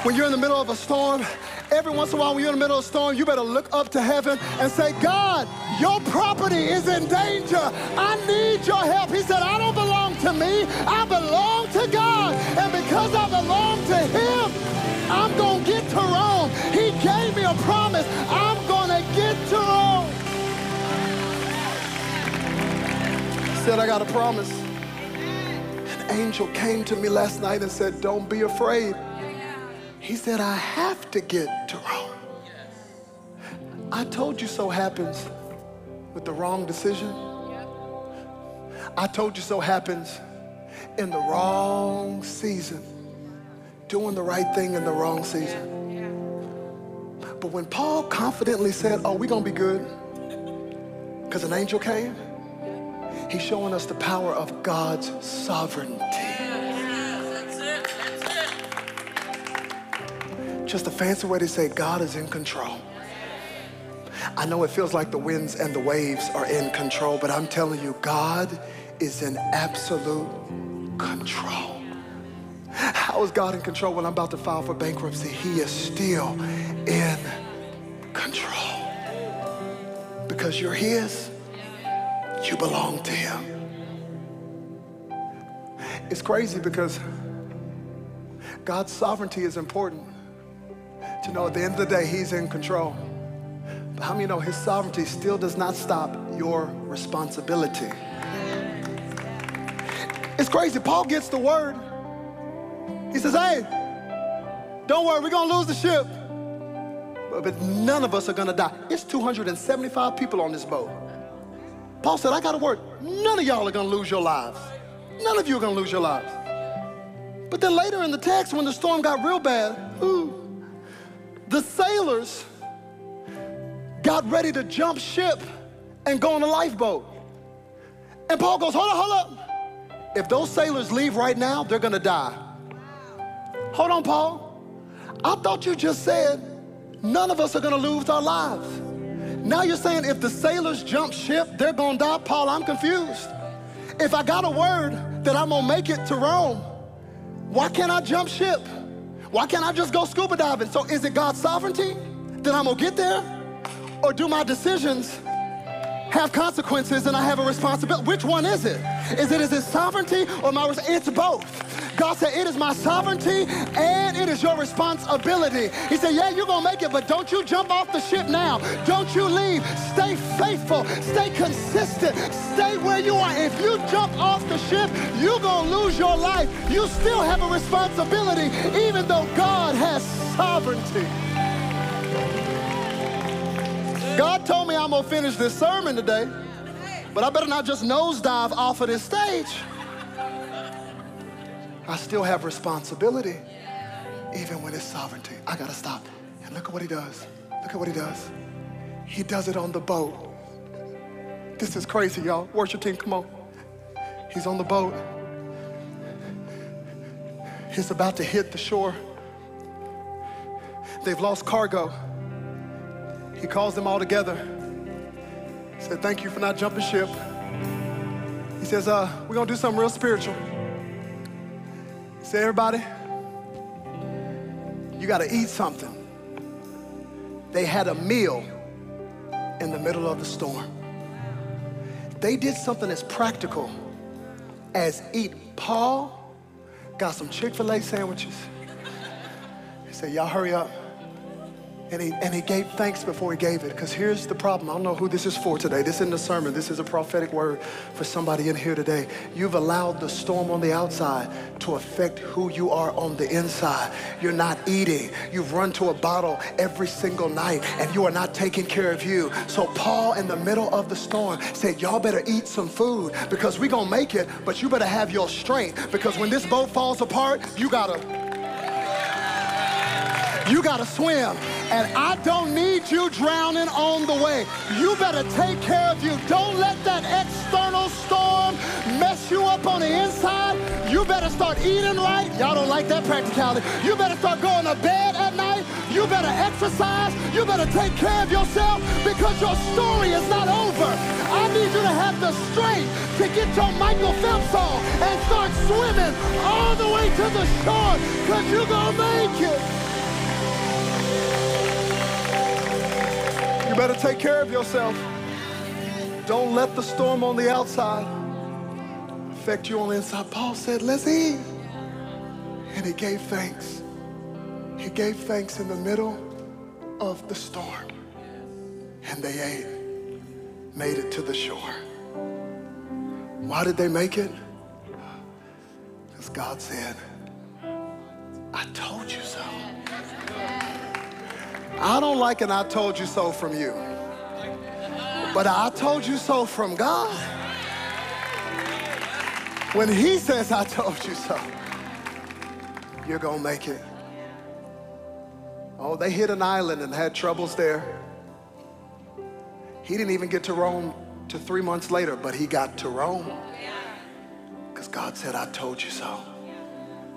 When you're in the middle of a storm, every once in a while when you're in the middle of a storm, you better look up to heaven and say, God, your property is in danger. I need your help. He said, I don't belong to me. I belong to God. And because I belong to him, I'm going to get to Rome. He gave me a promise. I'm said, I got a promise. An angel came to me last night and said, don't be afraid. He said, I have to get to Rome. I told you so happens with the wrong decision. I told you so happens in the wrong season, doing the right thing in the wrong season. But when Paul confidently said, Oh, we're going to be good because an angel came, he's showing us the power of God's sovereignty. Just a fancy way to say God is in control. I know it feels like the winds and the waves are in control, but I'm telling you, God is in absolute control. How is God in control when I'm about to file for bankruptcy? He is still in control. Because you're His, you belong to Him. It's crazy because God's sovereignty is important to know at the end of the day, He's in control. But how many know His sovereignty still does not stop your responsibility? It's crazy. Paul gets the word. He says, Hey, don't worry, we're going to lose the ship. But, but none of us are going to die. It's 275 people on this boat. Paul said, I got a word. None of y'all are going to lose your lives. None of you are going to lose your lives. But then later in the text, when the storm got real bad, ooh, the sailors got ready to jump ship and go on a lifeboat. And Paul goes, Hold up, hold up. If those sailors leave right now, they're gonna die. Hold on, Paul. I thought you just said none of us are gonna lose our lives. Now you're saying if the sailors jump ship, they're gonna die? Paul, I'm confused. If I got a word that I'm gonna make it to Rome, why can't I jump ship? Why can't I just go scuba diving? So is it God's sovereignty that I'm gonna get there? Or do my decisions have consequences and I have a responsibility. Which one is it? Is it is it sovereignty or my it's both. God said, It is my sovereignty and it is your responsibility. He said, Yeah, you're going to make it, but don't you jump off the ship now. Don't you leave. Stay faithful. Stay consistent. Stay where you are. If you jump off the ship, you're going to lose your life. You still have a responsibility, even though God has sovereignty. God told me I'm to finish this sermon today, but I better not just nosedive off of this stage. I still have responsibility, even when it's sovereignty. I gotta stop. And look at what he does. Look at what he does. He does it on the boat. This is crazy, y'all. Worship team, come on. He's on the boat. He's about to hit the shore. They've lost cargo. He calls them all together. He said, Thank you for not jumping ship. He says, uh, We're gonna do something real spiritual. Say, everybody, you got to eat something. They had a meal in the middle of the storm. They did something as practical as eat. Paul got some Chick fil A sandwiches. He said, Y'all hurry up. And he, and he gave thanks before he gave it. Because here's the problem. I don't know who this is for today. This isn't a sermon. This is a prophetic word for somebody in here today. You've allowed the storm on the outside to affect who you are on the inside. You're not eating. You've run to a bottle every single night and you are not taking care of you. So Paul in the middle of the storm said, y'all better eat some food because we're going to make it, but you better have your strength because when this boat falls apart, you got to you got to swim. And I don't need you drowning on the way. You better take care of you. Don't let that external storm mess you up on the inside. You better start eating right. Y'all don't like that practicality. You better start going to bed at night. You better exercise. You better take care of yourself because your story is not over. I need you to have the strength to get your Michael Phelps on and start swimming all the way to the shore because you're going to make it. Better take care of yourself. Don't let the storm on the outside affect you on the inside. Paul said, let's eat. And he gave thanks. He gave thanks in the middle of the storm. And they ate, made it to the shore. Why did they make it? Because God said, I told you so. I don't like an I told you so from you. But I told you so from God. When he says I told you so, you're going to make it. Oh, they hit an island and had troubles there. He didn't even get to Rome to three months later, but he got to Rome. Because God said, I told you so.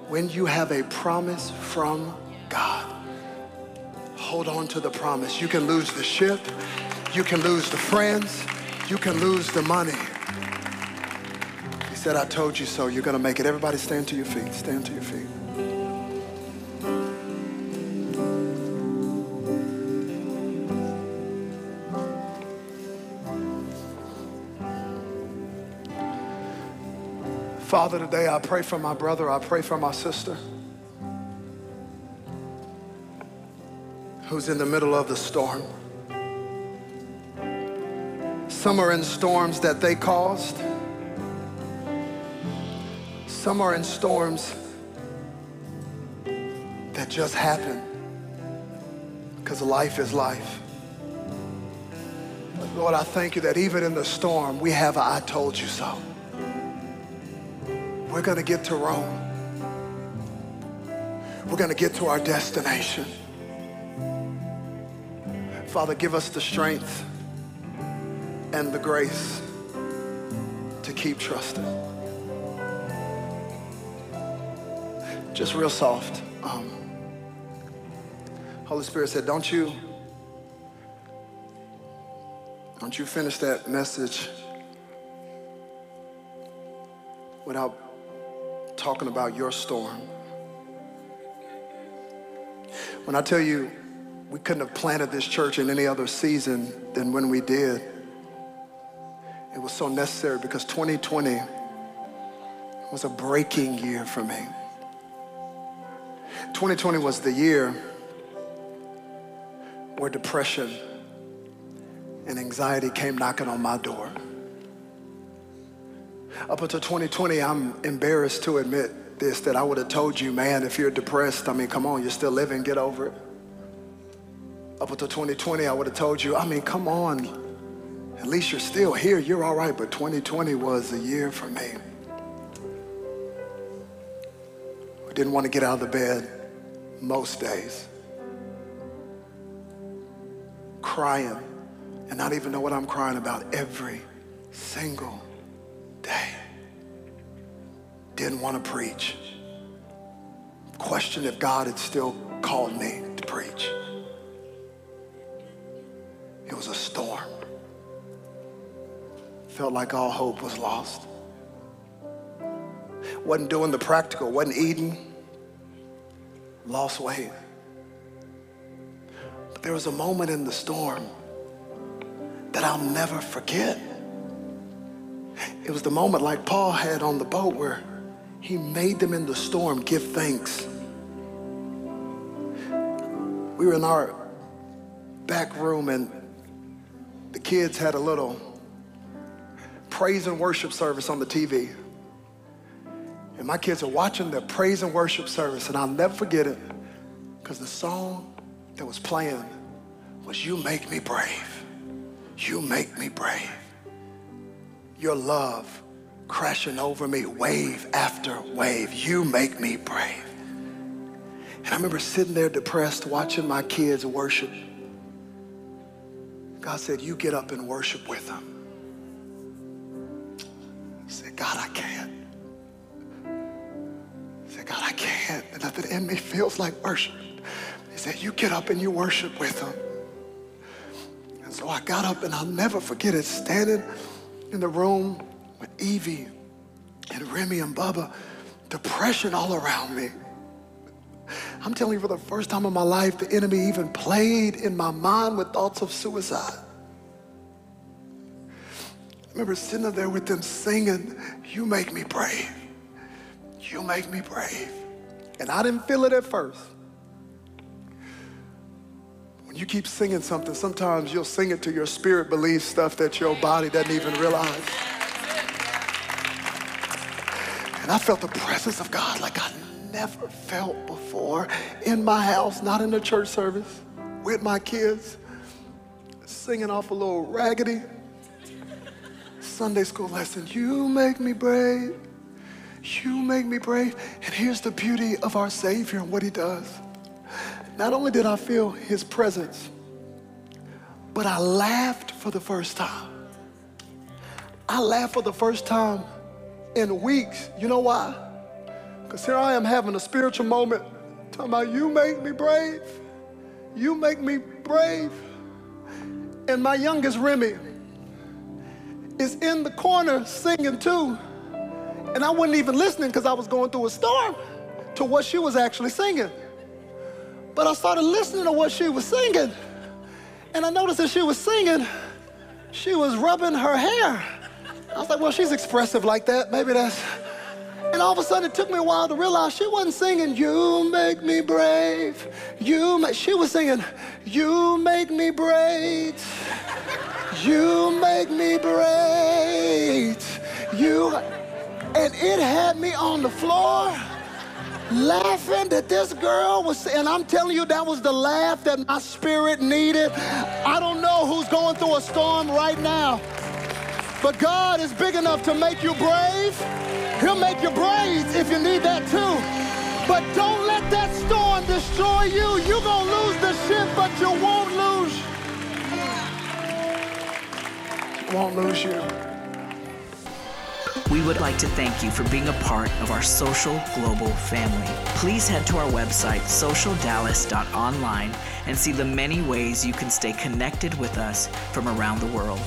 When you have a promise from God, hold on to the promise. You can lose the ship, you can lose the friends, you can lose the money. He said, I told you so. You're going to make it. Everybody stand to your feet. Stand to your feet. Father, today I pray for my brother. I pray for my sister. Who's in the middle of the storm. Some are in storms that they caused. Some are in storms that just happen because life is life. But Lord, I thank you that even in the storm, we have I told you so. We're going to get to Rome. We're going to get to our destination. Father, give us the strength and the grace to keep trusting. Just real soft. Um, Holy Spirit said, Don't you, don't you finish that message without talking about your storm. When I tell you, we couldn't have planted this church in any other season than when we did. It was so necessary because 2020 was a breaking year for me. 2020 was the year where depression and anxiety came knocking on my door. Up until 2020, I'm embarrassed to admit this that I would have told you, man, if you're depressed, I mean, come on, you're still living, get over it. Up until 2020, I would have told you, I mean, come on, at least you're still here, you're all right, but 2020 was a year for me. I didn't want to get out of the bed most days. Crying and not even know what I'm crying about every single day. Didn't want to preach. Questioned if God had still called me to preach. It was a storm. Felt like all hope was lost. Wasn't doing the practical, wasn't eating, lost weight. But there was a moment in the storm that I'll never forget. It was the moment like Paul had on the boat where he made them in the storm give thanks. We were in our back room and the kids had a little praise and worship service on the TV. And my kids are watching the praise and worship service, and I'll never forget it because the song that was playing was You Make Me Brave. You make me brave. Your love crashing over me, wave after wave. You make me brave. And I remember sitting there depressed, watching my kids worship. God said, You get up and worship with them. I said, God, I can't. I said, God, I can't. Nothing in me feels like worship. He said, You get up and you worship with them. And so I got up and I'll never forget it, standing in the room with Evie and Remy and Bubba, depression all around me. I'm telling you, for the first time in my life, the enemy even played in my mind with thoughts of suicide. I remember sitting up there with them singing, You make me brave. You make me brave. And I didn't feel it at first. When you keep singing something, sometimes you'll sing it to your spirit believe stuff that your body doesn't even realize. And I felt the presence of God like I never felt before in my house, not in a church service, with my kids, singing off a little raggedy Sunday school lesson. You make me brave. You make me brave. And here's the beauty of our Savior and what He does. Not only did I feel his presence, but I laughed for the first time. I laughed for the first time in weeks. You know why? Because here I am having a spiritual moment talking about you make me brave. You make me brave. And my youngest Remy is in the corner singing too. And I wasn't even listening because I was going through a storm to what she was actually singing. But I started listening to what she was singing. And I noticed that she was singing, she was rubbing her hair. I was like, well, she's expressive like that. Maybe that's. And all of a sudden, it took me a while to realize she wasn't singing, You make me brave. You she was singing, You make me brave. You make me brave. You. And it had me on the floor laughing that this girl was, and I'm telling you, that was the laugh that my spirit needed. I don't know who's going through a storm right now, but God is big enough to make you brave. He'll make you brave if you need that too. But don't let that storm destroy you. You're going to lose the ship, but you won't lose. Won't lose you. We would like to thank you for being a part of our social global family. Please head to our website, socialdallas.online, and see the many ways you can stay connected with us from around the world.